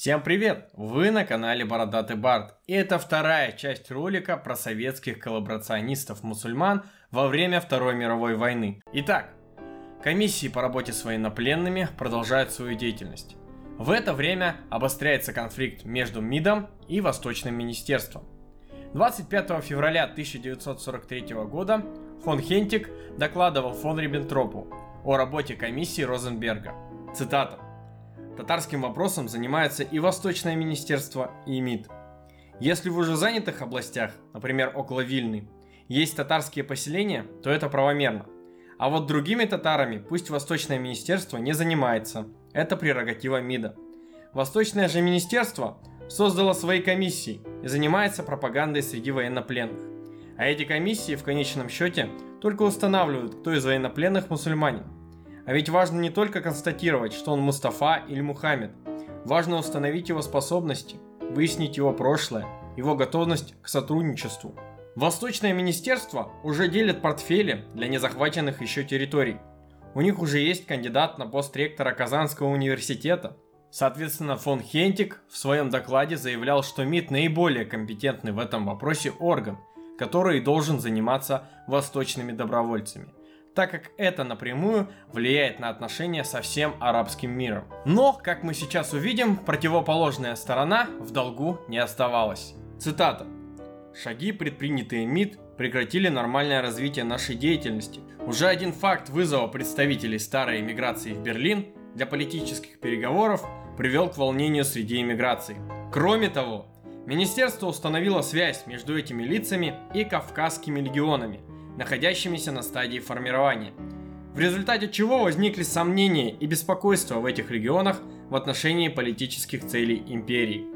Всем привет! Вы на канале Бородатый Бард. И это вторая часть ролика про советских коллаборационистов-мусульман во время Второй мировой войны. Итак, комиссии по работе с военнопленными продолжают свою деятельность. В это время обостряется конфликт между МИДом и Восточным министерством. 25 февраля 1943 года фон Хентик докладывал фон Риббентропу о работе комиссии Розенберга. Цитата. Татарским вопросом занимается и Восточное министерство, и МИД. Если в уже занятых областях, например, около Вильны, есть татарские поселения, то это правомерно. А вот другими татарами пусть Восточное министерство не занимается. Это прерогатива МИДа. Восточное же министерство создало свои комиссии и занимается пропагандой среди военнопленных. А эти комиссии в конечном счете только устанавливают, кто из военнопленных мусульманин. А ведь важно не только констатировать, что он Мустафа или Мухаммед. Важно установить его способности, выяснить его прошлое, его готовность к сотрудничеству. Восточное министерство уже делит портфели для незахваченных еще территорий. У них уже есть кандидат на пост ректора Казанского университета. Соответственно, фон Хентик в своем докладе заявлял, что МИД наиболее компетентный в этом вопросе орган, который должен заниматься восточными добровольцами так как это напрямую влияет на отношения со всем арабским миром. Но, как мы сейчас увидим, противоположная сторона в долгу не оставалась. Цитата. Шаги, предпринятые МИД, прекратили нормальное развитие нашей деятельности. Уже один факт вызова представителей старой эмиграции в Берлин для политических переговоров привел к волнению среди эмиграции. Кроме того, Министерство установило связь между этими лицами и кавказскими легионами – находящимися на стадии формирования, в результате чего возникли сомнения и беспокойство в этих регионах в отношении политических целей империи.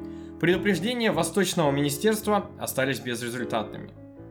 Предупреждения Восточного министерства остались безрезультатными.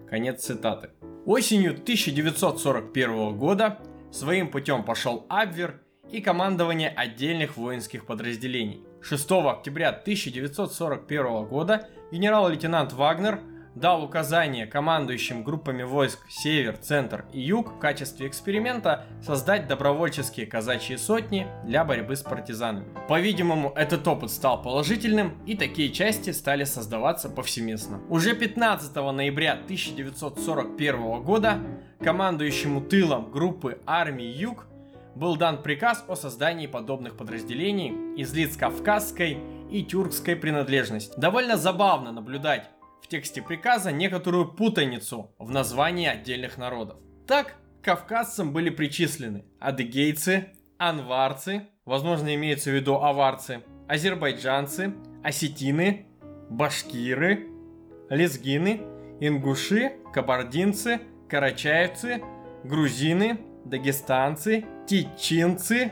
Конец цитаты. Осенью 1941 года своим путем пошел Абвер и командование отдельных воинских подразделений. 6 октября 1941 года генерал-лейтенант Вагнер – дал указание командующим группами войск Север, Центр и Юг в качестве эксперимента создать добровольческие казачьи сотни для борьбы с партизанами. По-видимому, этот опыт стал положительным, и такие части стали создаваться повсеместно. Уже 15 ноября 1941 года командующему тылом группы армии Юг был дан приказ о создании подобных подразделений из лиц кавказской и тюркской принадлежности. Довольно забавно наблюдать тексте приказа некоторую путаницу в названии отдельных народов. Так, кавказцам были причислены адыгейцы, анварцы, возможно имеется в виду аварцы, азербайджанцы, осетины, башкиры, лезгины, ингуши, кабардинцы, карачаевцы, грузины, дагестанцы, тичинцы,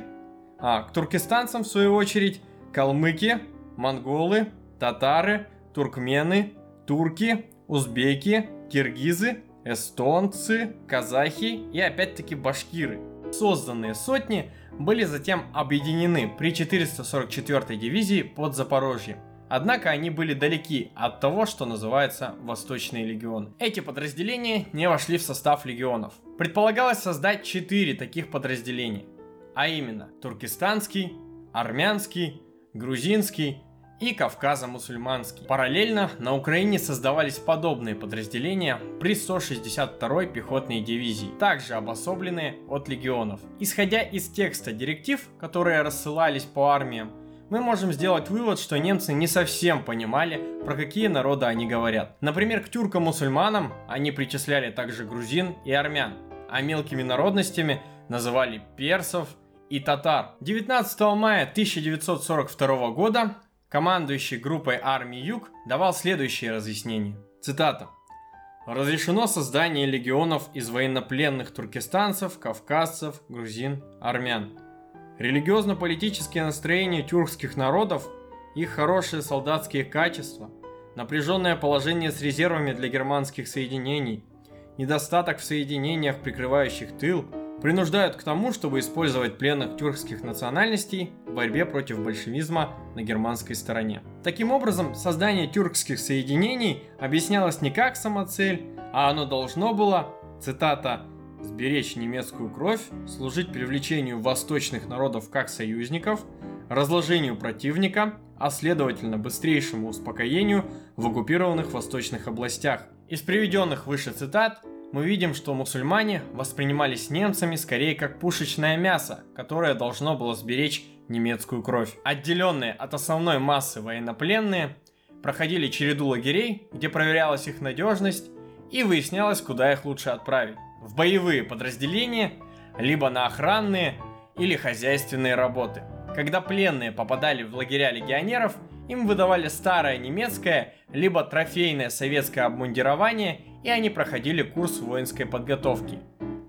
а к туркестанцам в свою очередь калмыки, монголы, татары, туркмены, турки, узбеки, киргизы, эстонцы, казахи и опять-таки башкиры. Созданные сотни были затем объединены при 444-й дивизии под Запорожьем. Однако они были далеки от того, что называется Восточные легионы. Эти подразделения не вошли в состав легионов. Предполагалось создать четыре таких подразделения, а именно Туркестанский, Армянский, Грузинский и Кавказа-Мусульманский. Параллельно на Украине создавались подобные подразделения при 162-й пехотной дивизии, также обособленные от легионов. Исходя из текста директив, которые рассылались по армиям, мы можем сделать вывод, что немцы не совсем понимали, про какие народы они говорят. Например, к тюркам-мусульманам они причисляли также грузин и армян, а мелкими народностями называли персов и татар. 19 мая 1942 года командующий группой армии Юг, давал следующее разъяснение. Цитата. Разрешено создание легионов из военнопленных туркестанцев, кавказцев, грузин, армян. Религиозно-политические настроения тюркских народов, их хорошие солдатские качества, напряженное положение с резервами для германских соединений, недостаток в соединениях, прикрывающих тыл – принуждают к тому, чтобы использовать пленных тюркских национальностей в борьбе против большевизма на германской стороне. Таким образом, создание тюркских соединений объяснялось не как самоцель, а оно должно было, цитата, «сберечь немецкую кровь, служить привлечению восточных народов как союзников, разложению противника, а следовательно быстрейшему успокоению в оккупированных восточных областях. Из приведенных выше цитат мы видим, что мусульмане воспринимались немцами скорее как пушечное мясо, которое должно было сберечь немецкую кровь. Отделенные от основной массы военнопленные проходили череду лагерей, где проверялась их надежность и выяснялось, куда их лучше отправить. В боевые подразделения, либо на охранные или хозяйственные работы. Когда пленные попадали в лагеря легионеров, им выдавали старое немецкое, либо трофейное советское обмундирование, и они проходили курс воинской подготовки.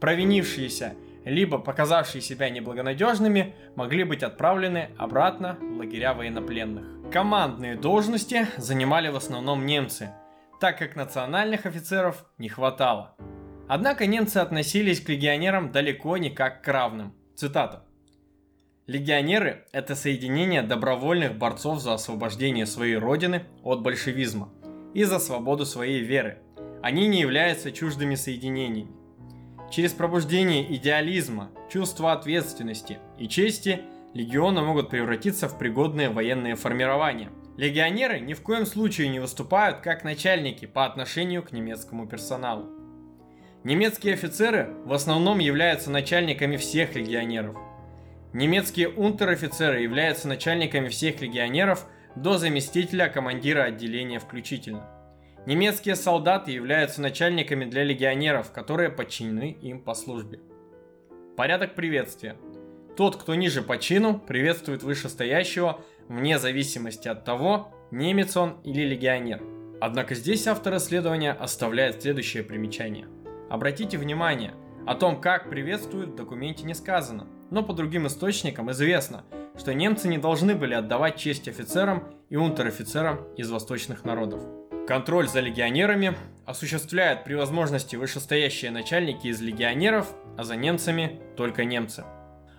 Провинившиеся, либо показавшие себя неблагонадежными, могли быть отправлены обратно в лагеря военнопленных. Командные должности занимали в основном немцы, так как национальных офицеров не хватало. Однако немцы относились к легионерам далеко не как к равным. Цитата. Легионеры – это соединение добровольных борцов за освобождение своей родины от большевизма и за свободу своей веры. Они не являются чуждыми соединениями. Через пробуждение идеализма, чувства ответственности и чести легионы могут превратиться в пригодные военные формирования. Легионеры ни в коем случае не выступают как начальники по отношению к немецкому персоналу. Немецкие офицеры в основном являются начальниками всех легионеров – Немецкие унтер-офицеры являются начальниками всех легионеров до заместителя командира отделения включительно. Немецкие солдаты являются начальниками для легионеров, которые подчинены им по службе. Порядок приветствия. Тот, кто ниже по чину, приветствует вышестоящего вне зависимости от того, немец он или легионер. Однако здесь автор исследования оставляет следующее примечание. Обратите внимание, о том, как приветствуют в документе не сказано – но по другим источникам известно, что немцы не должны были отдавать честь офицерам и унтер-офицерам из восточных народов. Контроль за легионерами осуществляют при возможности вышестоящие начальники из легионеров, а за немцами только немцы.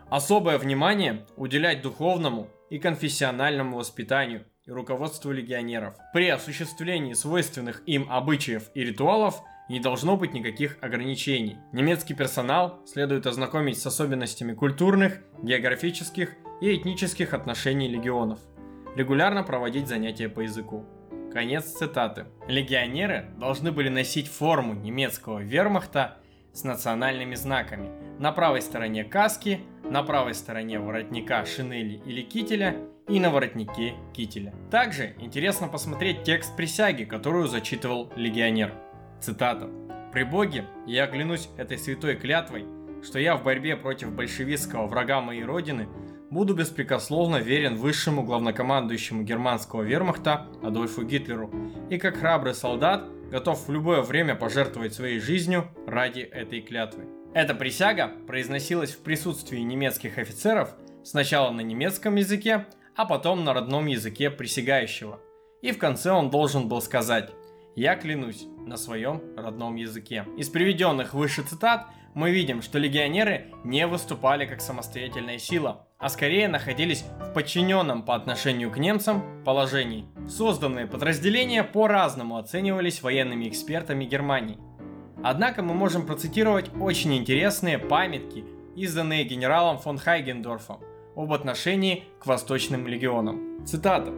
Особое внимание уделять духовному и конфессиональному воспитанию и руководству легионеров. При осуществлении свойственных им обычаев и ритуалов – не должно быть никаких ограничений. Немецкий персонал следует ознакомить с особенностями культурных, географических и этнических отношений легионов. Регулярно проводить занятия по языку. Конец цитаты. Легионеры должны были носить форму немецкого вермахта с национальными знаками. На правой стороне каски, на правой стороне воротника шинели или кителя и на воротнике кителя. Также интересно посмотреть текст присяги, которую зачитывал легионер. Цитата. «При Боге я клянусь этой святой клятвой, что я в борьбе против большевистского врага моей родины буду беспрекословно верен высшему главнокомандующему германского вермахта Адольфу Гитлеру и как храбрый солдат готов в любое время пожертвовать своей жизнью ради этой клятвы. Эта присяга произносилась в присутствии немецких офицеров сначала на немецком языке, а потом на родном языке присягающего. И в конце он должен был сказать «Я клянусь на своем родном языке». Из приведенных выше цитат мы видим, что легионеры не выступали как самостоятельная сила, а скорее находились в подчиненном по отношению к немцам положении. Созданные подразделения по-разному оценивались военными экспертами Германии. Однако мы можем процитировать очень интересные памятки, изданные генералом фон Хайгендорфом об отношении к восточным легионам. Цитата.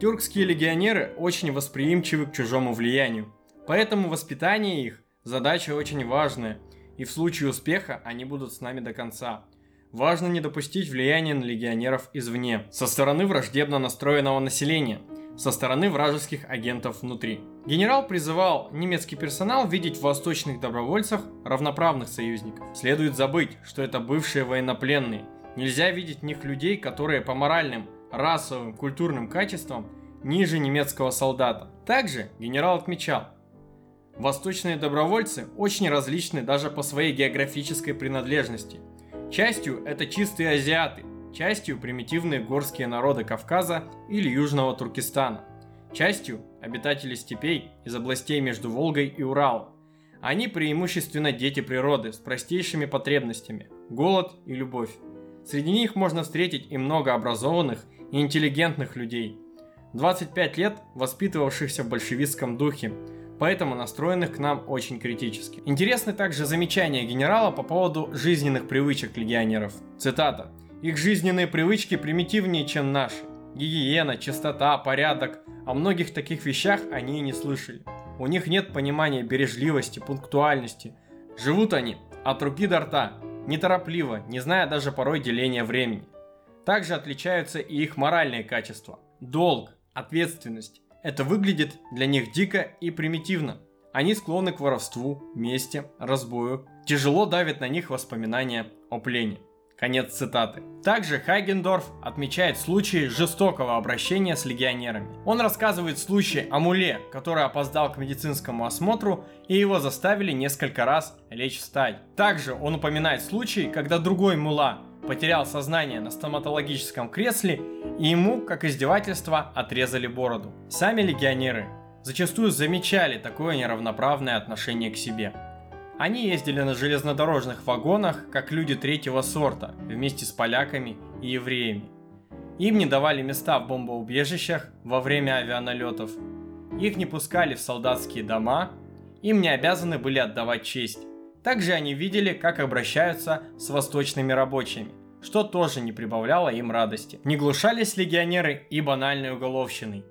Тюркские легионеры очень восприимчивы к чужому влиянию, поэтому воспитание их – задача очень важная, и в случае успеха они будут с нами до конца. Важно не допустить влияния на легионеров извне, со стороны враждебно настроенного населения, со стороны вражеских агентов внутри. Генерал призывал немецкий персонал видеть в восточных добровольцах равноправных союзников. Следует забыть, что это бывшие военнопленные. Нельзя видеть в них людей, которые по моральным, расовым, культурным качествам ниже немецкого солдата. Также генерал отмечал, восточные добровольцы очень различны даже по своей географической принадлежности. Частью это чистые азиаты, частью примитивные горские народы Кавказа или Южного Туркестана, частью обитатели степей из областей между Волгой и Уралом. Они преимущественно дети природы с простейшими потребностями – голод и любовь. Среди них можно встретить и много образованных и интеллигентных людей. 25 лет воспитывавшихся в большевистском духе, поэтому настроенных к нам очень критически. Интересны также замечания генерала по поводу жизненных привычек легионеров. Цитата. «Их жизненные привычки примитивнее, чем наши. гигиена, чистота, порядок. О многих таких вещах они и не слышали. У них нет понимания бережливости, пунктуальности. Живут они от руки до рта, неторопливо, не зная даже порой деления времени. Также отличаются и их моральные качества. Долг, ответственность. Это выглядит для них дико и примитивно. Они склонны к воровству, мести, разбою. Тяжело давит на них воспоминания о плене. Конец цитаты. Также Хайгендорф отмечает случаи жестокого обращения с легионерами. Он рассказывает случай о муле, который опоздал к медицинскому осмотру и его заставили несколько раз лечь встать. Также он упоминает случай, когда другой мула потерял сознание на стоматологическом кресле и ему, как издевательство, отрезали бороду. Сами легионеры зачастую замечали такое неравноправное отношение к себе. Они ездили на железнодорожных вагонах, как люди третьего сорта, вместе с поляками и евреями. Им не давали места в бомбоубежищах во время авианалетов. Их не пускали в солдатские дома, им не обязаны были отдавать честь. Также они видели, как обращаются с восточными рабочими, что тоже не прибавляло им радости. Не глушались легионеры и банальной уголовщиной.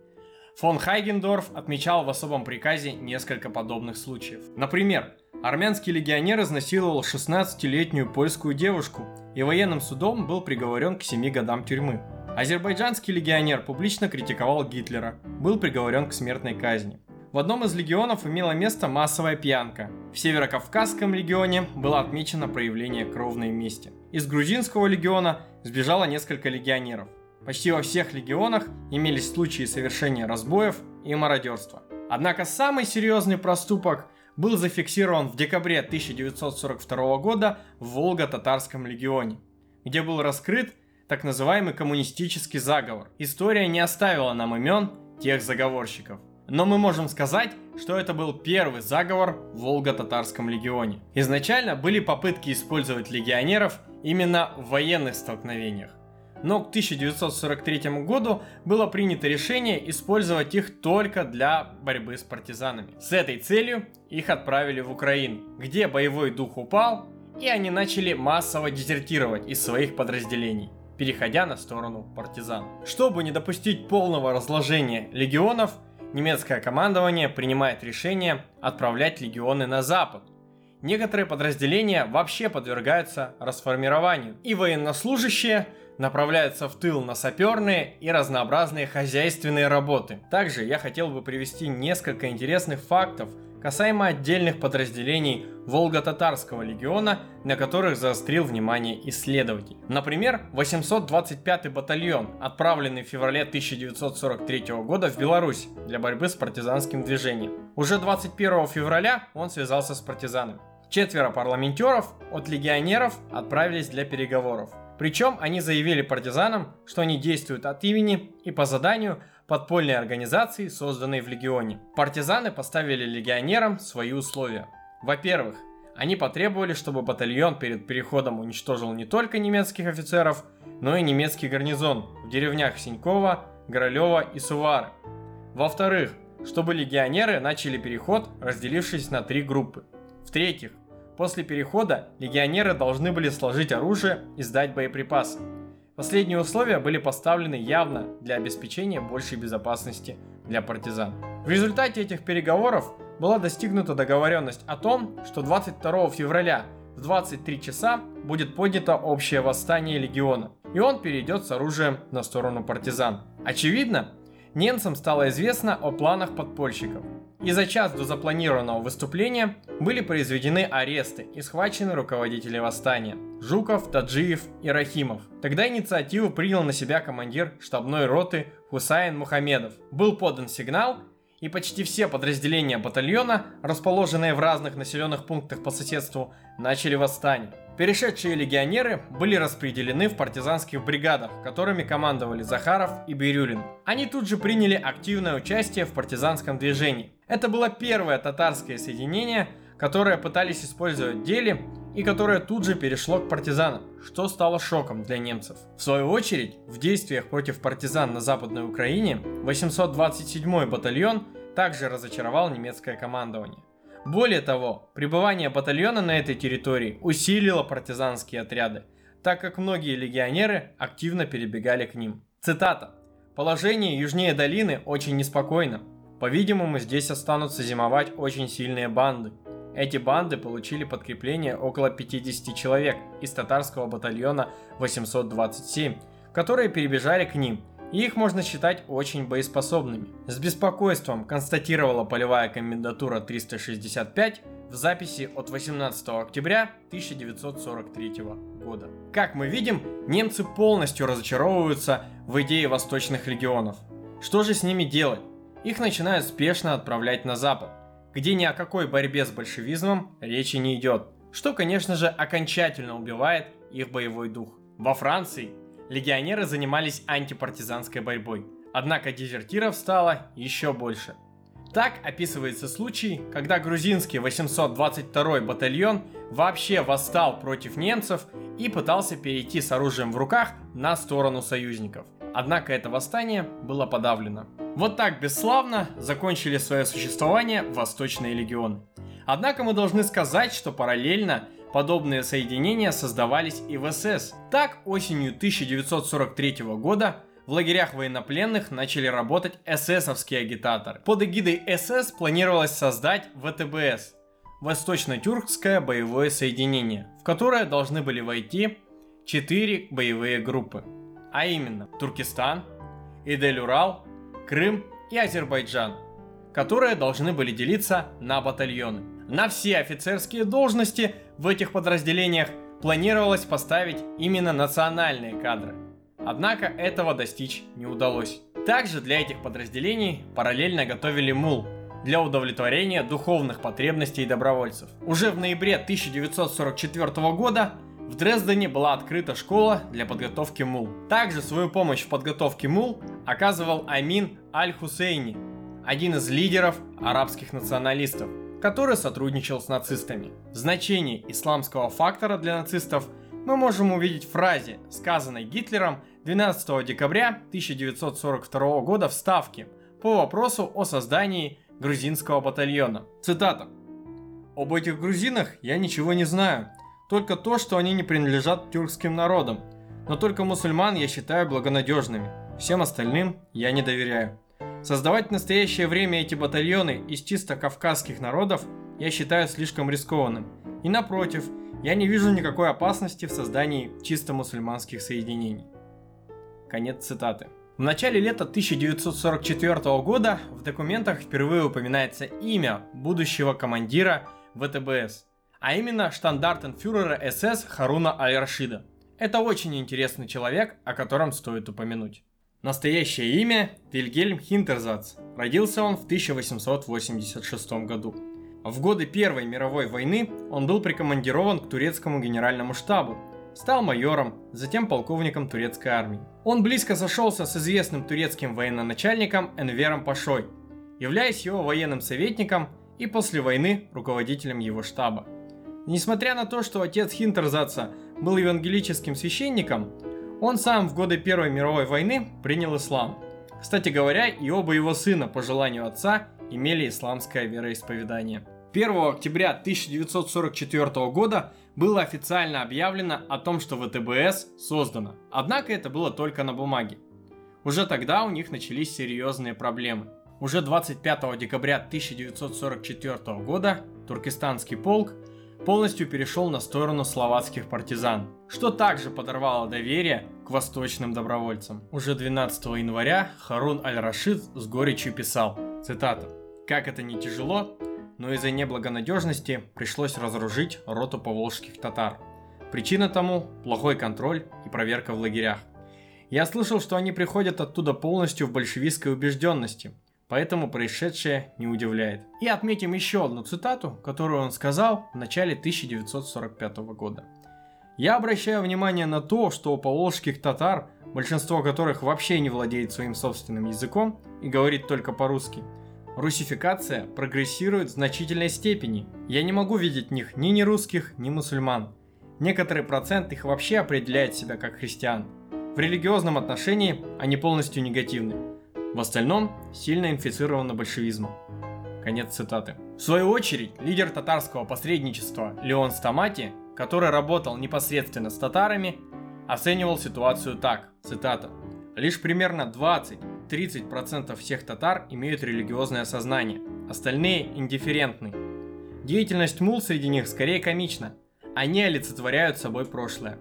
Фон Хайгендорф отмечал в особом приказе несколько подобных случаев. Например, Армянский легионер изнасиловал 16-летнюю польскую девушку и военным судом был приговорен к 7 годам тюрьмы. Азербайджанский легионер публично критиковал Гитлера, был приговорен к смертной казни. В одном из легионов имела место массовая пьянка. В Северокавказском легионе было отмечено проявление кровной мести. Из грузинского легиона сбежало несколько легионеров. Почти во всех легионах имелись случаи совершения разбоев и мародерства. Однако самый серьезный проступок – был зафиксирован в декабре 1942 года в Волго-Татарском легионе, где был раскрыт так называемый коммунистический заговор. История не оставила нам имен тех заговорщиков. Но мы можем сказать, что это был первый заговор в Волго-Татарском легионе. Изначально были попытки использовать легионеров именно в военных столкновениях но к 1943 году было принято решение использовать их только для борьбы с партизанами. С этой целью их отправили в Украину, где боевой дух упал, и они начали массово дезертировать из своих подразделений переходя на сторону партизан. Чтобы не допустить полного разложения легионов, немецкое командование принимает решение отправлять легионы на запад. Некоторые подразделения вообще подвергаются расформированию, и военнослужащие направляются в тыл на саперные и разнообразные хозяйственные работы. Также я хотел бы привести несколько интересных фактов касаемо отдельных подразделений Волго-Татарского легиона, на которых заострил внимание исследователь. Например, 825-й батальон, отправленный в феврале 1943 года в Беларусь для борьбы с партизанским движением. Уже 21 февраля он связался с партизанами. Четверо парламентеров от легионеров отправились для переговоров. Причем они заявили партизанам, что они действуют от имени и по заданию подпольной организации, созданной в легионе. Партизаны поставили легионерам свои условия. Во-первых, они потребовали, чтобы батальон перед переходом уничтожил не только немецких офицеров, но и немецкий гарнизон в деревнях Синькова, Горолева и Сувары. Во-вторых, чтобы легионеры начали переход, разделившись на три группы. В-третьих, После перехода легионеры должны были сложить оружие и сдать боеприпасы. Последние условия были поставлены явно для обеспечения большей безопасности для партизан. В результате этих переговоров была достигнута договоренность о том, что 22 февраля в 23 часа будет поднято общее восстание легиона, и он перейдет с оружием на сторону партизан. Очевидно, немцам стало известно о планах подпольщиков, и за час до запланированного выступления были произведены аресты и схвачены руководители восстания – Жуков, Таджиев и Рахимов. Тогда инициативу принял на себя командир штабной роты Хусайн Мухамедов. Был подан сигнал, и почти все подразделения батальона, расположенные в разных населенных пунктах по соседству, начали восстание. Перешедшие легионеры были распределены в партизанских бригадах, которыми командовали Захаров и Бирюлин. Они тут же приняли активное участие в партизанском движении. Это было первое татарское соединение, которое пытались использовать в деле и которое тут же перешло к партизанам, что стало шоком для немцев. В свою очередь, в действиях против партизан на Западной Украине 827-й батальон также разочаровал немецкое командование. Более того, пребывание батальона на этой территории усилило партизанские отряды, так как многие легионеры активно перебегали к ним. Цитата. Положение южнее долины очень неспокойно. По-видимому, здесь останутся зимовать очень сильные банды. Эти банды получили подкрепление около 50 человек из татарского батальона 827, которые перебежали к ним, и их можно считать очень боеспособными. С беспокойством констатировала полевая комендатура 365 в записи от 18 октября 1943 года. Как мы видим, немцы полностью разочаровываются в идее восточных легионов. Что же с ними делать? Их начинают спешно отправлять на запад, где ни о какой борьбе с большевизмом речи не идет, что, конечно же, окончательно убивает их боевой дух. Во Франции легионеры занимались антипартизанской борьбой, однако дезертиров стало еще больше. Так описывается случай, когда грузинский 822 батальон вообще восстал против немцев и пытался перейти с оружием в руках на сторону союзников. Однако это восстание было подавлено. Вот так бесславно закончили свое существование Восточные легионы. Однако мы должны сказать, что параллельно подобные соединения создавались и в СС. Так, осенью 1943 года в лагерях военнопленных начали работать эсэсовские агитаторы. Под эгидой СС планировалось создать ВТБС – Восточно-Тюркское боевое соединение, в которое должны были войти четыре боевые группы. А именно Туркестан, Идель-Урал, Крым и Азербайджан, которые должны были делиться на батальоны. На все офицерские должности в этих подразделениях планировалось поставить именно национальные кадры. Однако этого достичь не удалось. Также для этих подразделений параллельно готовили МУЛ для удовлетворения духовных потребностей добровольцев. Уже в ноябре 1944 года в Дрездене была открыта школа для подготовки МУЛ. Также свою помощь в подготовке МУЛ оказывал Амин Аль-Хусейни, один из лидеров арабских националистов, который сотрудничал с нацистами. Значение исламского фактора для нацистов мы можем увидеть в фразе, сказанной Гитлером 12 декабря 1942 года в Ставке по вопросу о создании грузинского батальона. Цитата. «Об этих грузинах я ничего не знаю, только то, что они не принадлежат тюркским народам. Но только мусульман я считаю благонадежными. Всем остальным я не доверяю. Создавать в настоящее время эти батальоны из чисто кавказских народов я считаю слишком рискованным. И напротив, я не вижу никакой опасности в создании чисто мусульманских соединений. Конец цитаты. В начале лета 1944 года в документах впервые упоминается имя будущего командира ВТБС – а именно штандартенфюрера СС Харуна Аль-Рашида. Это очень интересный человек, о котором стоит упомянуть. Настоящее имя – Вильгельм Хинтерзац. Родился он в 1886 году. В годы Первой мировой войны он был прикомандирован к турецкому генеральному штабу, стал майором, затем полковником турецкой армии. Он близко сошелся с известным турецким военноначальником Энвером Пашой, являясь его военным советником и после войны руководителем его штаба. Несмотря на то, что отец Хинтерзаца был евангелическим священником, он сам в годы Первой мировой войны принял ислам. Кстати говоря, и оба его сына по желанию отца имели исламское вероисповедание. 1 октября 1944 года было официально объявлено о том, что ВТБС создано. Однако это было только на бумаге. Уже тогда у них начались серьезные проблемы. Уже 25 декабря 1944 года туркестанский полк полностью перешел на сторону словацких партизан, что также подорвало доверие к восточным добровольцам. Уже 12 января Харун Аль-Рашид с горечью писал, цитата, «Как это не тяжело, но из-за неблагонадежности пришлось разоружить роту поволжских татар. Причина тому – плохой контроль и проверка в лагерях. Я слышал, что они приходят оттуда полностью в большевистской убежденности, поэтому происшедшее не удивляет. И отметим еще одну цитату, которую он сказал в начале 1945 года. Я обращаю внимание на то, что у поволжских татар, большинство которых вообще не владеет своим собственным языком и говорит только по-русски, русификация прогрессирует в значительной степени. Я не могу видеть в них ни нерусских, ни мусульман. Некоторый процент их вообще определяет себя как христиан. В религиозном отношении они полностью негативны. В остальном сильно инфицировано большевизмом. Конец цитаты. В свою очередь, лидер татарского посредничества Леон Стамати, который работал непосредственно с татарами, оценивал ситуацию так, цитата, «Лишь примерно 30% всех татар имеют религиозное сознание, остальные индифферентны. Деятельность мул среди них скорее комична. Они олицетворяют собой прошлое.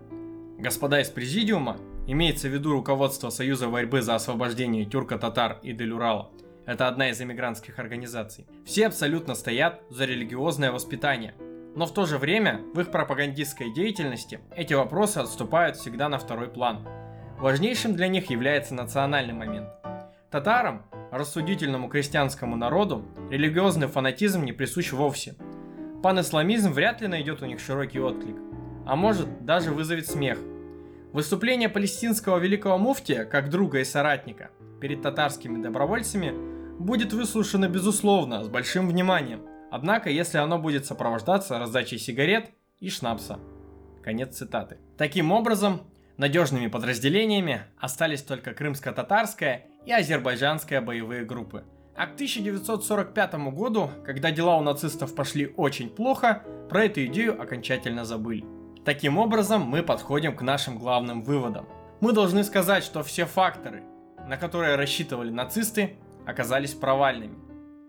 Господа из президиума, имеется в виду руководство Союза борьбы за освобождение тюрко-татар и Дель-Урала, это одна из эмигрантских организаций, все абсолютно стоят за религиозное воспитание. Но в то же время в их пропагандистской деятельности эти вопросы отступают всегда на второй план. Важнейшим для них является национальный момент. Татарам, рассудительному крестьянскому народу, религиозный фанатизм не присущ вовсе. Пан-исламизм вряд ли найдет у них широкий отклик, а может даже вызовет смех. Выступление палестинского великого муфтия, как друга и соратника, перед татарскими добровольцами будет выслушано безусловно, с большим вниманием. Однако, если оно будет сопровождаться раздачей сигарет и шнапса. Конец цитаты. Таким образом, надежными подразделениями остались только крымско-татарская и азербайджанская боевые группы. А к 1945 году, когда дела у нацистов пошли очень плохо, про эту идею окончательно забыли. Таким образом, мы подходим к нашим главным выводам. Мы должны сказать, что все факторы, на которые рассчитывали нацисты, оказались провальными.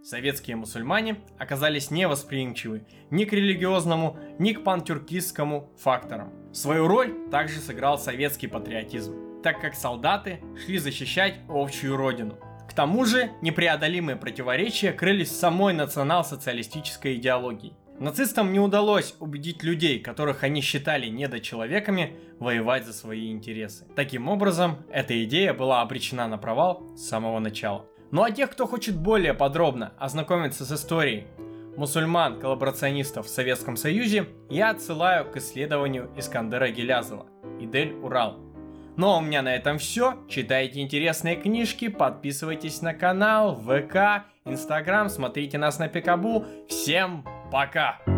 Советские мусульмане оказались невосприимчивы ни к религиозному, ни к пантюркистскому факторам. Свою роль также сыграл советский патриотизм, так как солдаты шли защищать общую родину. К тому же непреодолимые противоречия крылись самой национал-социалистической идеологии. Нацистам не удалось убедить людей, которых они считали недочеловеками, воевать за свои интересы. Таким образом, эта идея была обречена на провал с самого начала. Ну а тех, кто хочет более подробно ознакомиться с историей мусульман-коллаборационистов в Советском Союзе, я отсылаю к исследованию Искандера Гелязова «Идель Урал». Ну а у меня на этом все. Читайте интересные книжки, подписывайтесь на канал, ВК, Инстаграм, смотрите нас на Пикабу. Всем пока!